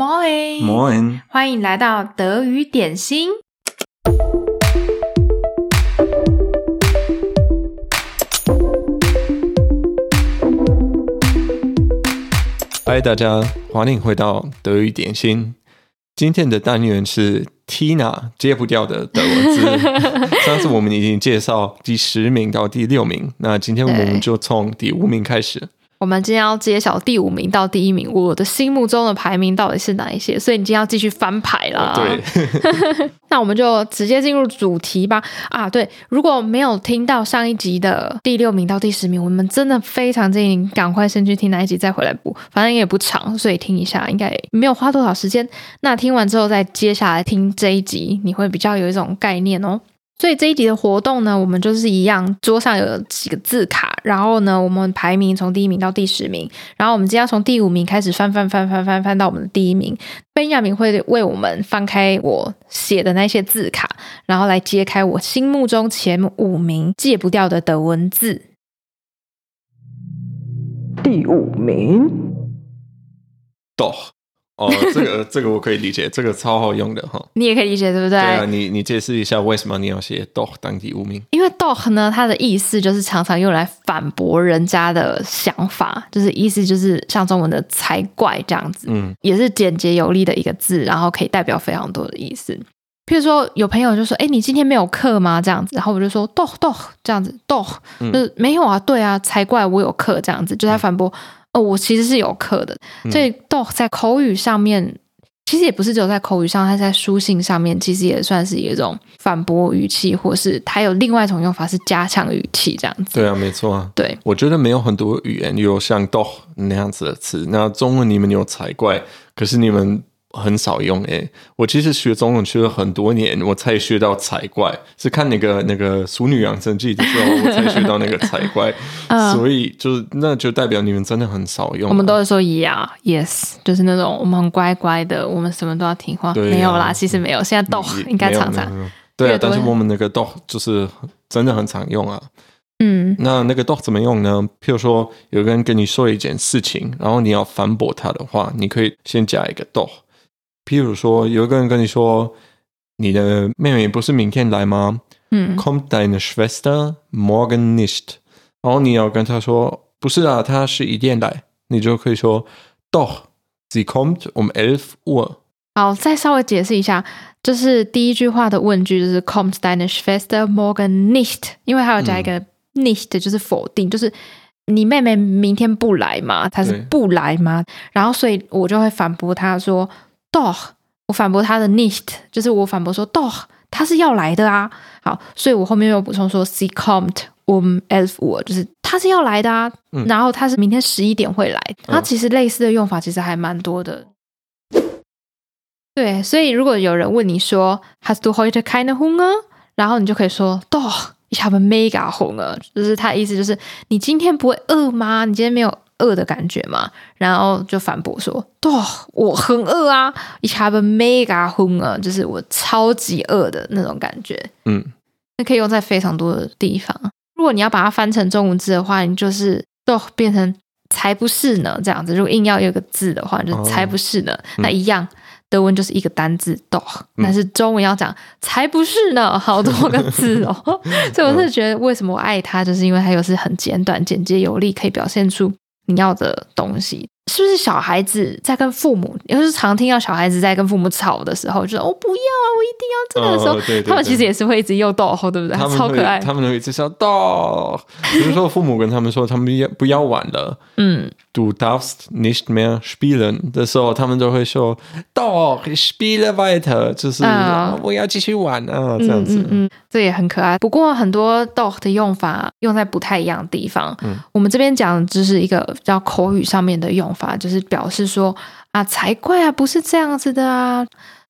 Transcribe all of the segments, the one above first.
Moin，欢迎来到德语点心。嗨，大家，欢迎回到德语点心。今天的单元是 Tina 戒不掉的德文字。上次我们已经介绍第十名到第六名，那今天我们就从第五名开始。我们今天要揭晓第五名到第一名，我的心目中的排名到底是哪一些？所以你今天要继续翻牌了。对，那我们就直接进入主题吧。啊，对，如果没有听到上一集的第六名到第十名，我们真的非常建议你赶快先去听那一集，再回来补。反正也不长，所以听一下应该没有花多少时间。那听完之后再接下来听这一集，你会比较有一种概念哦。所以这一集的活动呢，我们就是一样，桌上有几个字卡，然后呢，我们排名从第一名到第十名，然后我们今天要从第五名开始翻翻翻翻翻翻到我们的第一名。贝亚明会为我们翻开我写的那些字卡，然后来揭开我心目中前五名戒不掉的德文字。第五名，Doch。哦，这个 这个我可以理解，这个超好用的哈。你也可以理解，对不对？对啊，你你解释一下为什么你要写 doch 当第五名？因为 doch 呢，它的意思就是常常用来反驳人家的想法，就是意思就是像中文的才怪这样子。嗯，也是简洁有力的一个字，然后可以代表非常多的意思。譬如说，有朋友就说：“哎，你今天没有课吗？”这样子，然后我就说：“doch doch 这样子，doch 就是没有啊，对啊，才怪我有课这样子，就在反驳。嗯”哦，我其实是有课的，所以 doch 在口语上面，嗯、其实也不是只有在口语上，它在书信上面，其实也算是一种反驳语气，或是它有另外一种用法是加强语气这样子。对啊，没错啊。对，我觉得没有很多语言有像 doch 那样子的词。那中文你们有才怪，可是你们。很少用诶、欸，我其实学中文学了很多年，我才学到才怪，是看那个那个《淑女养成记》的时候，我才学到那个才怪，呃、所以就那就代表你们真的很少用。我们都是说 yeah yes，就是那种我们很乖乖的，我们什么都要听话。对啊、没有啦，其实没有，现在 doch 应该常常。对啊，但是我们那个 doch 就是真的很常用啊。嗯，那那个 doch 怎么用呢？譬如说，有个人跟你说一件事情，然后你要反驳他的话，你可以先加一个 doch。譬如说，有一个人跟你说：“你的妹妹不是明天来吗？”嗯，Kommt deine Schwester morgen nicht？然后你要跟他说：“不是啊，她是一点来。”你就可以说：“Doch，sie kommt um elf Uhr。”好，再稍微解释一下，就是第一句话的问句就是 “Kommt deine Schwester morgen nicht？” 因为还要加一个 nicht，就是否定，就是你妹妹明天不来吗？她是不来吗？然后所以我就会反驳他说。doch，我反驳他的 nicht，就是我反驳说 doch，他是要来的啊。好，所以我后面又补充说 sie kommt um elf Uhr，就是他是要来的啊。嗯、然后他是明天十一点会来。他其实类似的用法其实还蛮多的。嗯、对，所以如果有人问你说 hast du heute keine Hunger？然后你就可以说 doch ich habe mega Hunger，就是他的意思就是你今天不会饿吗？你今天没有。饿的感觉嘛，然后就反驳说：“对，我很饿啊，Ich habe mega Hunger，就是我超级饿的那种感觉。”嗯，那可以用在非常多的地方。如果你要把它翻成中文字的话，你就是“都”变成“才不是呢”这样子。如果硬要有个字的话，就“才不是呢”，哦、那一样。德文就是一个单字“都”，但是中文要讲“才不是呢”，好多个字哦。所以我是觉得，为什么我爱它，就是因为它又是很简短、简洁有力，可以表现出。你要的东西。是不是小孩子在跟父母，也就是常听到小孩子在跟父母吵的时候，就说“我不要啊，我一定要这个”的时候，哦、对对对，他们其实也是会一直又逗吼，对不对？超可爱，他们会一直说逗。比如说父母跟他们说他们要不要玩了，嗯，Du darfst nicht mehr spielen 的时候，他们都会说 ich spiele weiter，就是、哦、我要继续玩啊，这样子，嗯，嗯，这也很可爱。不过很多 Doch 的用法用在不太一样的地方，嗯，我们这边讲的就是一个比较口语上面的用法。法就是表示说啊，才怪啊，不是这样子的啊。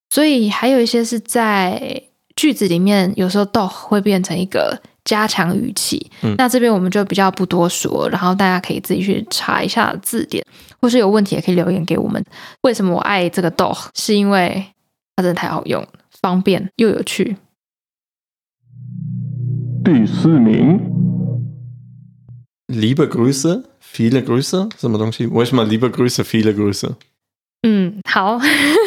所以还有一些是在句子里面，有时候 doch 会变成一个加强语气。嗯，那这边我们就比较不多说，然后大家可以自己去查一下字典，或是有问题也可以留言给我们。为什么我爱这个 doch？是因为它真的太好用，方便又有趣。第四名，Liebe Grüße。Viele Grüße，什么东西？为什么 liebe Grüße viele Grüße？嗯好，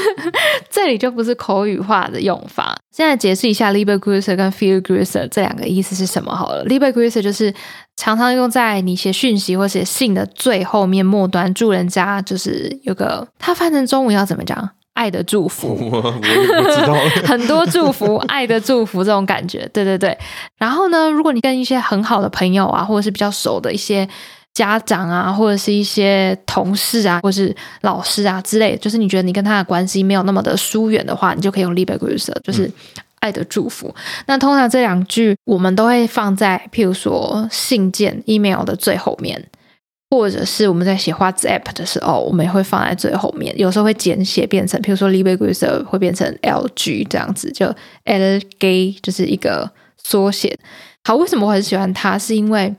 这里就不是口语化的用法。现在解释一下 Liebe Grüße 跟 Viele Grüße 这两个意思是什么好了。Liebe Grüße 就是常常用在你写讯息或写信的最后面末端，祝人家就是有个，它翻成中文要怎么讲？爱的祝福，我 我也不知道，很多祝福，爱的祝福这种感觉，对对对。然后呢，如果你跟一些很好的朋友啊，或者是比较熟的一些家长啊，或者是一些同事啊，或者是老师啊之类，就是你觉得你跟他的关系没有那么的疏远的话，你就可以用 Liebe Grüße，就是爱的祝福。嗯、那通常这两句我们都会放在譬如说信件 email 的最后面。或者是我们在写 WhatsApp 的时候，我们也会放在最后面。有时候会简写变成，比如说 Liebe Grüße 会变成 LG 这样子，就 LG 就是一个缩写。好，为什么我很喜欢它？是因为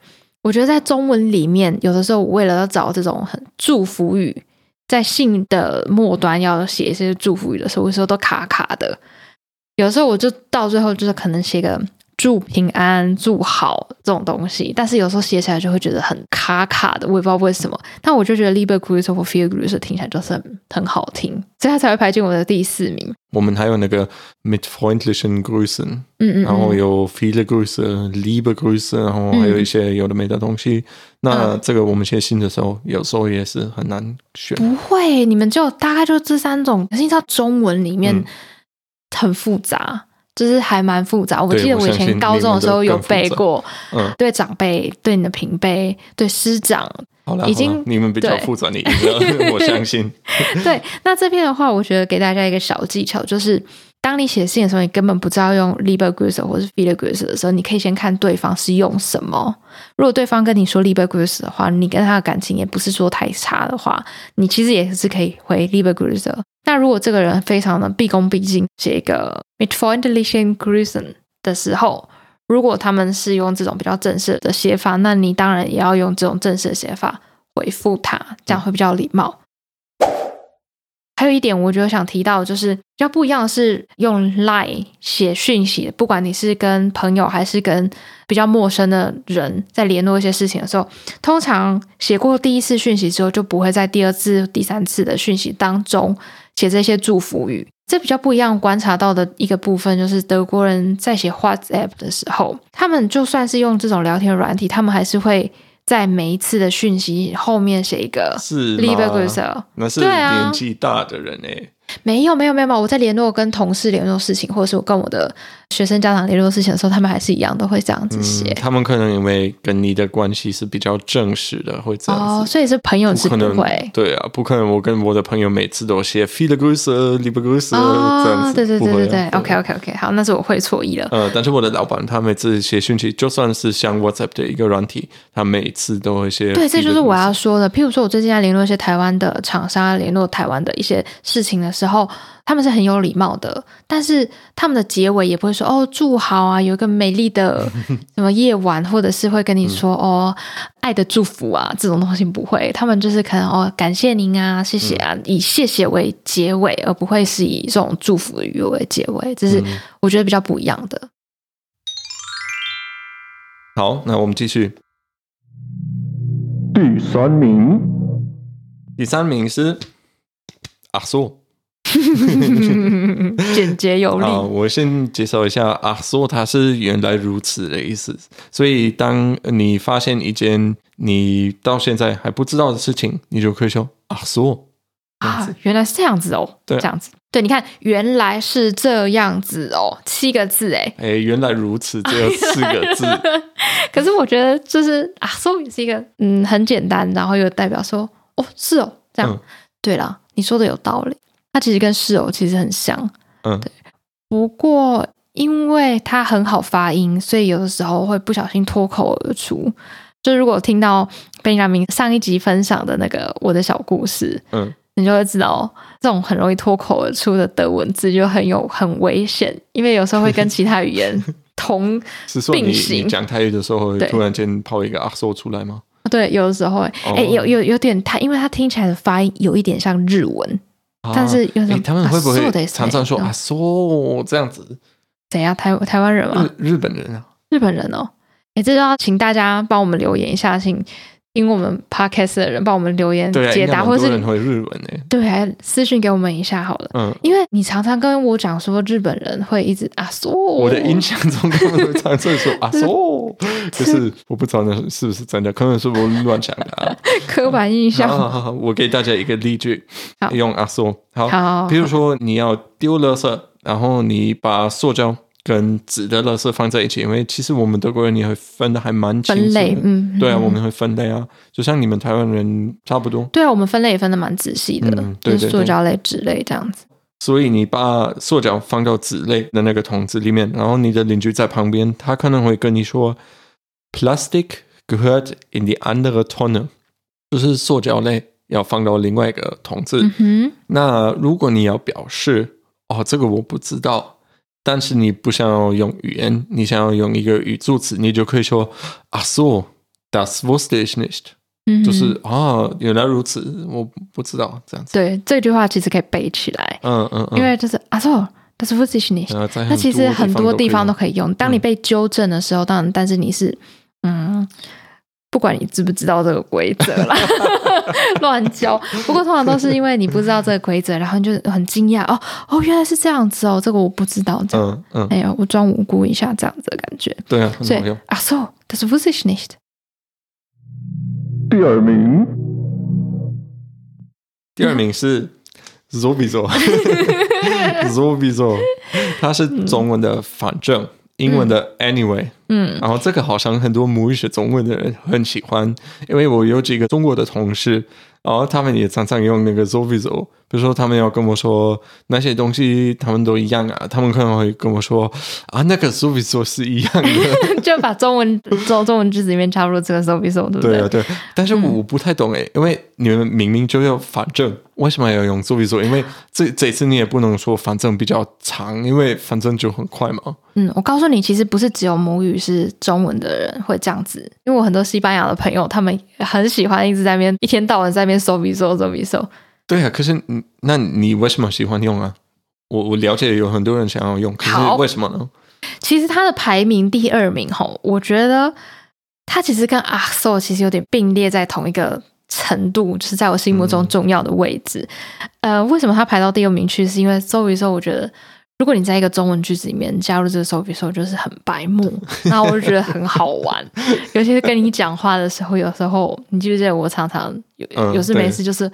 我觉得在中文里面，有的时候我为了要找这种很祝福语，在信的末端要写一些祝福语的时候，有时候都卡卡的。有时候我就到最后就是可能写个。祝平安、祝好这种东西，但是有时候写起来就会觉得很卡卡的，我也不知道为什么。但我就觉得 Liebe Grüße 或 Viele Grüße 听起来就是很很好听，所以它才会排进我的第四名。我们还有那个 Mit freundlichen Grüßen，嗯，嗯嗯，然后有 Viele Grüße、Liebe Grüße，然后还有一些有的没的东西。嗯、那这个我们写信的时候，有时候也是很难选。不会，你们就大概就这三种。可是你知道中文里面很复杂。嗯就是还蛮复杂，我记得我以前高中的时候有背过，嗯，对长辈、对你的平辈、对师长，已经你们比较复杂，你知道，我相信。对，那这篇的话，我觉得给大家一个小技巧，就是当你写信的时候，你根本不知道用 Liebe Grüße 或是 Viele Grüße 的时候，你可以先看对方是用什么。如果对方跟你说 Liebe Grüße 的话，你跟他的感情也不是说太差的话，你其实也是可以回 Liebe Grüße。那如果这个人非常的毕恭毕敬，写一个 Mit freundlichen Grüßen 的时候，如果他们是用这种比较正式的写法，那你当然也要用这种正式的写法回复他，这样会比较礼貌。还有一点，我觉得想提到就是比较不一样的是用 Line 写讯息，不管你是跟朋友还是跟比较陌生的人在联络一些事情的时候，通常写过第一次讯息之后，就不会在第二次、第三次的讯息当中写这些祝福语。这比较不一样，观察到的一个部分就是德国人在写 WhatsApp 的时候，他们就算是用这种聊天软体，他们还是会。在每一次的讯息后面写一个是 Grüße，那是年纪大的人哎。没有没有没有，我在联络跟同事联络事情，或者是我跟我的学生家长联络事情的时候，他们还是一样都会这样子写。嗯、他们可能因为跟你的关系是比较正式的，会这样子。哦，所以是朋友是不会不可能。对啊，不可能。我跟我的朋友每次都写 Viele Grüße、Liebe Grüße、哦、这样子。对对对对对，对，对，OK OK OK，好，那是我会错意了。呃，但是我的老板他每次写讯息，就算是像 WhatsApp 的一个软体，他每次都会写。对，这就是我要说的。譬如说，我最近在联络一些台湾的厂商，联络台湾的一些事情的时候。他们是很有礼貌的，但是他们的结尾也不会说哦，祝好啊，有一个美丽的 什么夜晚，或者是会跟你说哦，爱的祝福啊，这种东西不会。他们就是可能哦，感谢您啊，谢谢啊，以谢谢为结尾，而不会是以这种祝福的语为结尾，这是我觉得比较不一样的。好，那我们继续。第三名，第三名是阿苏。简洁有力。好，我先介绍一下啊，说它是原来如此的意思。所以，当你发现一件你到现在还不知道的事情，你就可以说啊，说啊，原来是这样子哦。对，这样子。对，你看，原来是这样子哦，七个字哎。哎，原来如此，只有四个字。可是我觉得，就是啊，说也是一个嗯，很简单，然后又代表说哦，是哦，这样。嗯、对了，你说的有道理。它其实跟室友其实很像，嗯，对。不过因为它很好发音，所以有的时候会不小心脱口而出。就如果听到 Benjamin 上一集分享的那个我的小故事，嗯，你就会知道这种很容易脱口而出的德文字就很有很危险，因为有时候会跟其他语言 同并行。你讲泰语的时候，会突然间抛一个阿说出来吗？对，有的时候会，哎、哦欸，有有有点太，因为它听起来的发音有一点像日文。但是有什么？他们会不会常常说啊，说这样子？怎样？台台湾人吗？日日本人啊，日本人哦。哎，这就要请大家帮我们留言一下，请听我们 podcast 的人帮我们留言解答，或是人会日文呢？对，还私信给我们一下好了。嗯，因为你常常跟我讲说日本人会一直啊说，我的印象中他们会常常说啊说，就是我不知道那是不是真的，可能是我乱讲的、啊。刻板印象。好好好，我给大家一个例句，用啊说。好，好，比如说你要丢垃圾，然后你把塑胶。跟纸的垃圾放在一起，因为其实我们德国人也会分的还蛮清楚的。分类，嗯，对啊，我们会分类啊，就像你们台湾人差不多。对啊，我们分类也分的蛮仔细的，嗯、对对对，就是塑胶类、纸类这样子。所以你把塑胶放到纸类的那个桶子里面，然后你的邻居在旁边，他可能会跟你说，plastic gehört in die andere Tonne”，就是塑胶类要放到另外一个桶子。嗯、那如果你要表示哦，这个我不知道。但是你不想要用语言，你想要用一个语助词，你就可以说啊，so das wusste ich nicht，嗯，就是啊，原来如此，我不知道这样子。对，这句话其实可以背起来，嗯嗯，嗯，因为就是啊，so das wusste ich nicht，那其实很多地方都可以用。当你被纠正的时候，当然，但是你是嗯。不管你知不知道这个规则啦，乱教。不过通常都是因为你不知道这个规则，然后你就很惊讶哦哦，原来是这样子哦，这个我不知道这样。嗯嗯，哎呀，我装无辜一下这样子的感觉。对啊，所以啊，so das wusste ich nicht。第二名，第二名是 Zobizo，Zobizo，它是中文的反正。英文的 anyway，嗯，然后这个好像很多母语学中文的人很喜欢，因为我有几个中国的同事，然后他们也常常用那个 sowieso。比如说，他们要跟我说那些东西，他们都一样啊。他们可能会跟我说啊，那个 sowieso 是一样的，就把中文中中文句子里面插入这个 sowieso，对不对？对啊，对。但是我不太懂诶、嗯，因为你们明明就要反正，为什么要用 sowieso？因为这这次你也不能说反正比较长，因为反正就很快嘛。嗯，我告诉你，其实不是只有母语是中文的人会这样子，因为我很多西班牙的朋友，他们很喜欢一直在那边一天到晚在那边 sowieso sowieso。对啊，可是那你为什么喜欢用啊？我我了解有很多人想要用，可是为什么呢？其实它的排名第二名吼，我觉得它其实跟 ach so 其实有点并列在同一个程度，就是在我心目中重要的位置。嗯、呃，为什么它排到第二名去？是因为 sowieso 我觉得如果你在一个中文句子里面加入这个 sowieso 就是很白目，然后我就觉得很好玩，尤其是跟你讲话的时候，有时候你记不记得我常常有有事没事就是。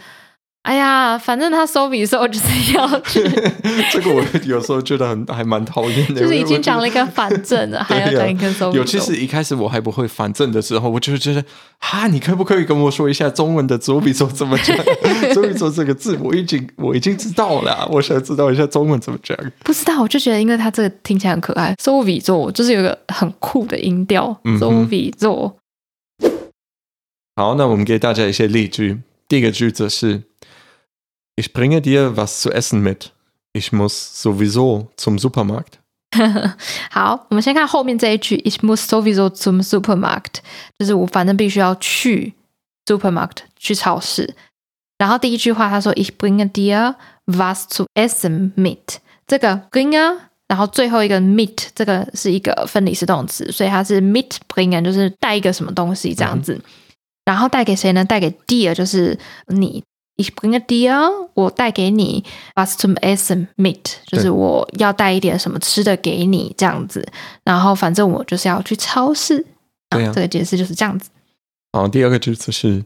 哎呀，反正他 sowieso 就是要去。这个我有时候觉得很还蛮讨厌的。就是已经讲了一个反正了，还要讲一个 sowieso。尤其是一开始我还不会反正的时候，我就觉得哈，你可不可以跟我说一下中文的 sowieso 怎么讲？sowieso 这个字我已经我已经知道了，我想知道一下中文怎么讲。不知道，我就觉得因为它这个听起来很可爱，sowieso 就是有一个很酷的音调，sowieso。好，那我们给大家一些例句。第一个句子是。Ich bringe dir was zu essen mit. Ich muss sowieso zum Supermarkt. 好，我们先看后面这一句。Ich muss sowieso zum Supermarkt，就是我反正必须要去 Supermarkt 去超市。然后第一句话他说 Ich bringe dir was zu essen mit。这个 bringe，然后最后一个 mit，这个是一个分离式动词，所以它是 mitbringen，就是带一个什么东西这样子。嗯、然后带给谁呢？带给 dir，就是你。 Ich bringe dir，我带给你 was zum Essen mit，就是我要带一点什么吃的给你这样子。然后反正我就是要去超市。对啊，这个解释就是这样子。好，第二个句子是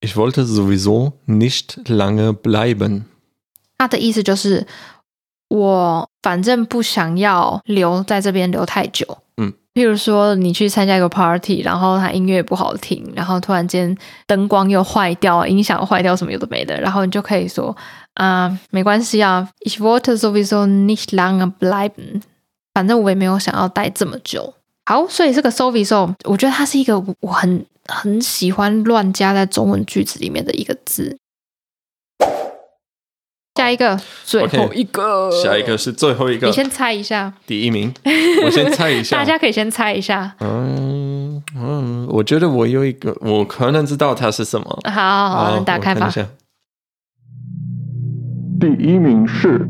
Ich wollte sowieso nicht lange bleiben。他的意思就是我反正不想要留在这边留太久。譬如说，你去参加一个 party，然后它音乐不好听，然后突然间灯光又坏掉，音响坏掉，什么有的没的，然后你就可以说啊、呃，没关系啊，Ich wollte sowieso nicht lange bleiben，反正我也没有想要待这么久。好，所以这个 sowieso，我觉得它是一个我很很喜欢乱加在中文句子里面的一个字。下一个，最后一个，okay, 下一个是最后一个。你先猜一下，第一名，我先猜一下。大家可以先猜一下。嗯嗯，我觉得我有一个，我可能知道它是什么。好好好，好，打开吧。第一名是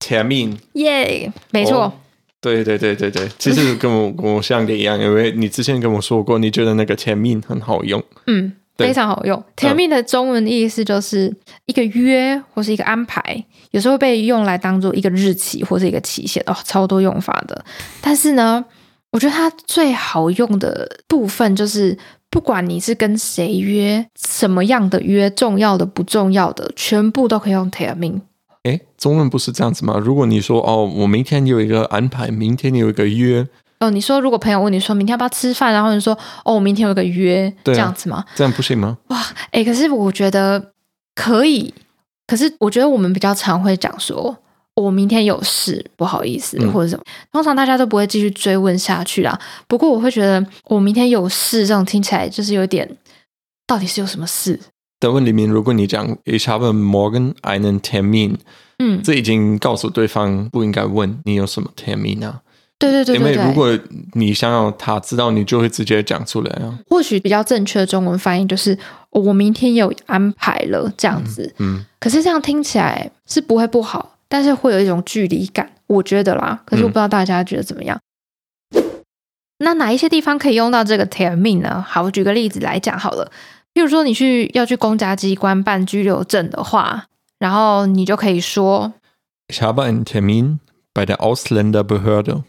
Termin。耶，没错。对对对对对，其实跟我跟我想的一样，因为你之前跟我说过，你觉得那个 Termin 很好用。嗯，对非常好用。Termin 的中文意思就是一个约或是一个安排，有时候被用来当做一个日期或是一个期限哦，超多用法的。但是呢，我觉得它最好用的部分就是，不管你是跟谁约，什么样的约，重要的不重要的，全部都可以用 Termin。哎，中文不是这样子吗？如果你说哦，我明天有一个安排，明天有一个约。哦，你说如果朋友问你说明天要不要吃饭，然后你说哦，我明天有个约，这样子吗？这样不行吗？哇，哎，可是我觉得可以。可是我觉得我们比较常会讲说，我明天有事，不好意思，嗯、或者什么。通常大家都不会继续追问下去啦。不过我会觉得我明天有事，这种听起来就是有点，到底是有什么事？德文里面，如果你讲 Ich habe morgen einen Termin，嗯，这已经告诉对方不应该问你有什么 Termin 啊。对对对对，对，因为如果你想要他知道，你就会直接讲出来啊。或许比较正确的中文翻译就是我明天有安排了这样子。嗯，嗯，可是这样听起来是不会不好，但是会有一种距离感，我觉得啦。可是我不知道大家觉得怎么样。嗯、那哪一些地方可以用到这个 Termin 呢？好，我举个例子来讲好了。譬如说，你去要去公家机关办居留证的话，然后你就可以说：Ich habe einen Termin bei der Ausländerbehörde。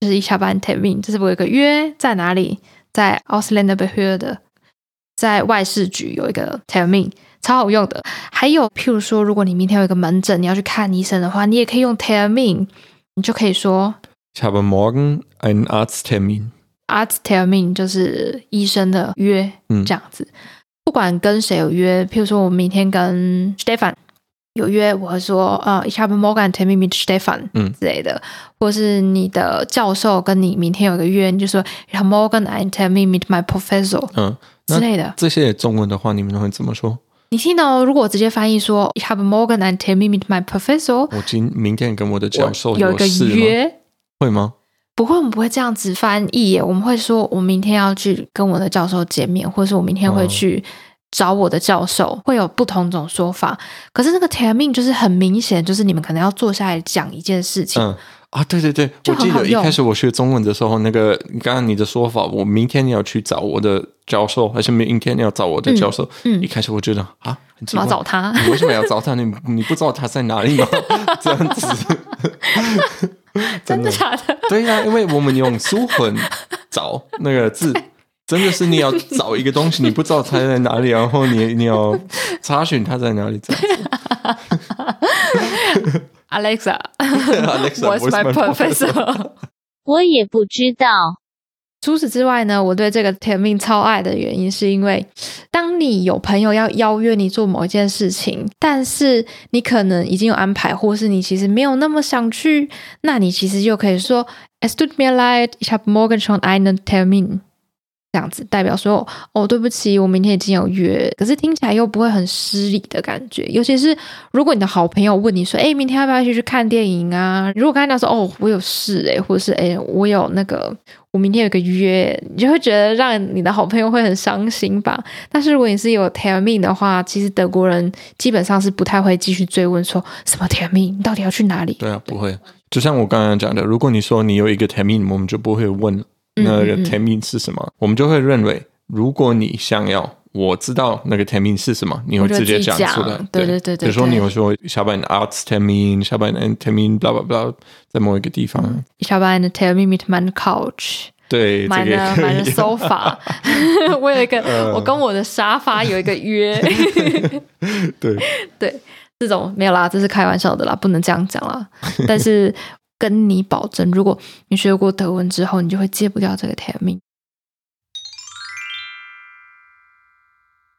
就是 Ich habe einen Termin，这是不是有个约在哪里？在 Ausländerbehörde，在外事局有一个 Termin，超好用的。还有譬如说，如果你明天有一个门诊，你要去看医生的话，你也可以用 Termin，你就可以说：Ich habe morgen einen Arzttermin。Arzttermin 就是医生的约，嗯，这样子。不管跟谁有约，譬如说我明天跟 Stefan 有约，我会说啊，Ich habe morgen einen Termin mit Stefan，嗯之类的，或是你的教授跟你明天有个约，你就说 Ich habe morgen einen Termin mit my professor，嗯之类的。这些中文的话，你们会怎么说？你听到，如果我直接翻译说 Ich habe morgen einen Termin mit my professor，我今明天跟我的教授有一个约，会吗？不会，我们不会这样子翻译耶。我们会说，我明天要去跟我的教授见面，或者是我明天会去找我的教授，哦、会有不同种说法。可是那个 Termin 就是很明显，就是你们可能要坐下来讲一件事情。嗯啊，对对对，我记得一开始我学中文的时候，那个刚刚你的说法，我明天要去找我的教授，还是明天要找我的教授？嗯，嗯一开始我觉得啊，很奇怪，要找他？你为什么要找他？你你不知道他在哪里吗？这样子。真的假的？对呀、啊，因为我们用 suchen 找那个字，真的是你要找一个东西，你不知道它在哪里，然后你你要查询它在哪里。这样子 Alexa，What's my professor？我也不知道。除此之外呢，我对这个 Termin 超爱的原因，是因为当你有朋友要邀约你做某一件事情，但是你可能已经有安排，或是你其实没有那么想去，那你其实就可以说 Es tut mir leid, ich habe morgen schon einen Termin。这样子代表说，哦，对不起，我明天已经有约，可是听起来又不会很失礼的感觉。尤其是如果你的好朋友问你说，哎，明天要不要一起去看电影啊？如果刚才讲说，哦，我有事哎，或者是哎，我有那个，我明天有个约，你就会觉得让你的好朋友会很伤心吧。但是如果你是有 Termin 的话，其实德国人基本上是不太会继续追问说什么 Termin，你到底要去哪里？对啊，不会。就像我刚刚讲的，如果你说你有一个 Termin，我们就不会问。那个 Termin 是什么？嗯嗯嗯，我们就会认为，如果你想要我知道那个 Termin 是什么，你会直接讲出来。对对对对，比如说你会说下班 Arzttermin，下班 Termin，blah blah blah，在某一个地方。下班 Termin mit meinem Couch。对，买了买了 sofa。我有一个，我跟我的沙发有一个约。对对，这种没有啦，这是开玩笑的啦，不能这样讲啦。但是。跟你保证，如果你学过德文之后，你就会戒不掉这个 Termin。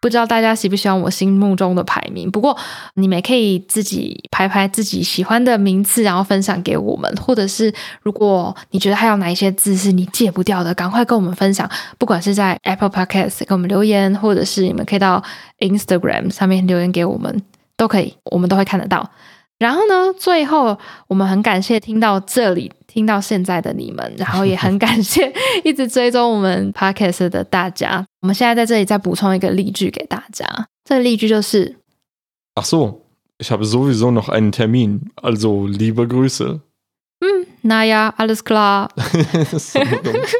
不知道大家喜不喜欢我心目中的排名？不过你们可以自己排排自己喜欢的名次，然后分享给我们。或者是如果你觉得还有哪一些字是你戒不掉的，赶快跟我们分享。不管是在 Apple Podcast 给我们留言，或者是你们可以到 Instagram 上面留言给我们，都可以，我们都会看得到。然后呢，最后我们很感谢听到这里、听到现在的你们，然后也很感谢一直追踪我们 Podcast 的大家。我们现在在这里再补充一个例句给大家，这个例句就是：Ach so, ich habe sowieso noch einen Termin, also liebe Grüße。嗯，那呀，alles klar。什么东西？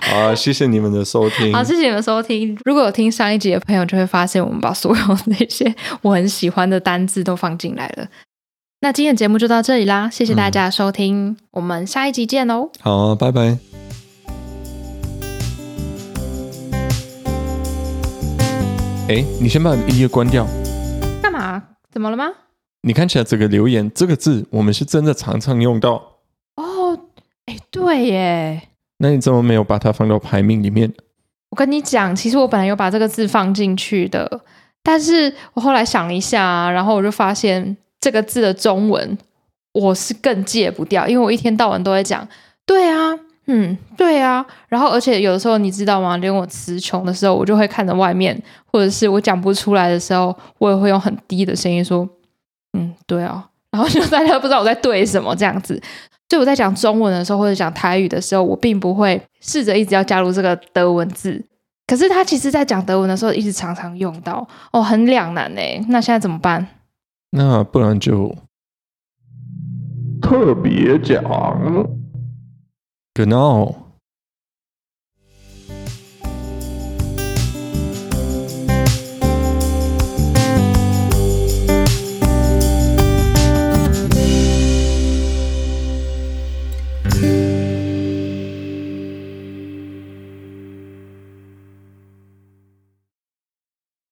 好，谢谢你们的收听。好，谢谢你们收听。如果有听上一集的朋友，就会发现我们把所有那些我很喜欢的单字都放进来了。那今天的节目就到这里啦，谢谢大家的收听，嗯、我们下一集见哦。好，拜拜。哎，你先把音乐关掉。干嘛？怎么了吗？你看起来这个留言这个字，我们是真的常常用到。对耶。那你怎么没有把它放到排名里面？我跟你讲，其实我本来有把这个字放进去的，但是我后来想一下，然后我就发现这个字的中文我是更戒不掉，因为我一天到晚都在讲。对啊。嗯，对啊，然后而且有的时候你知道吗？连我词穷的时候，我就会看着外面，或者是我讲不出来的时候，我也会用很低的声音说：“嗯，对啊。”然后就大家都不知道我在对什么这样子。就我在讲中文的时候，或者讲台语的时候，我并不会试着一直要加入这个德文字。可是他其实在讲德文的时候，一直常常用到，哦，很两难呢。那现在怎么办？那不然就特别讲。Genau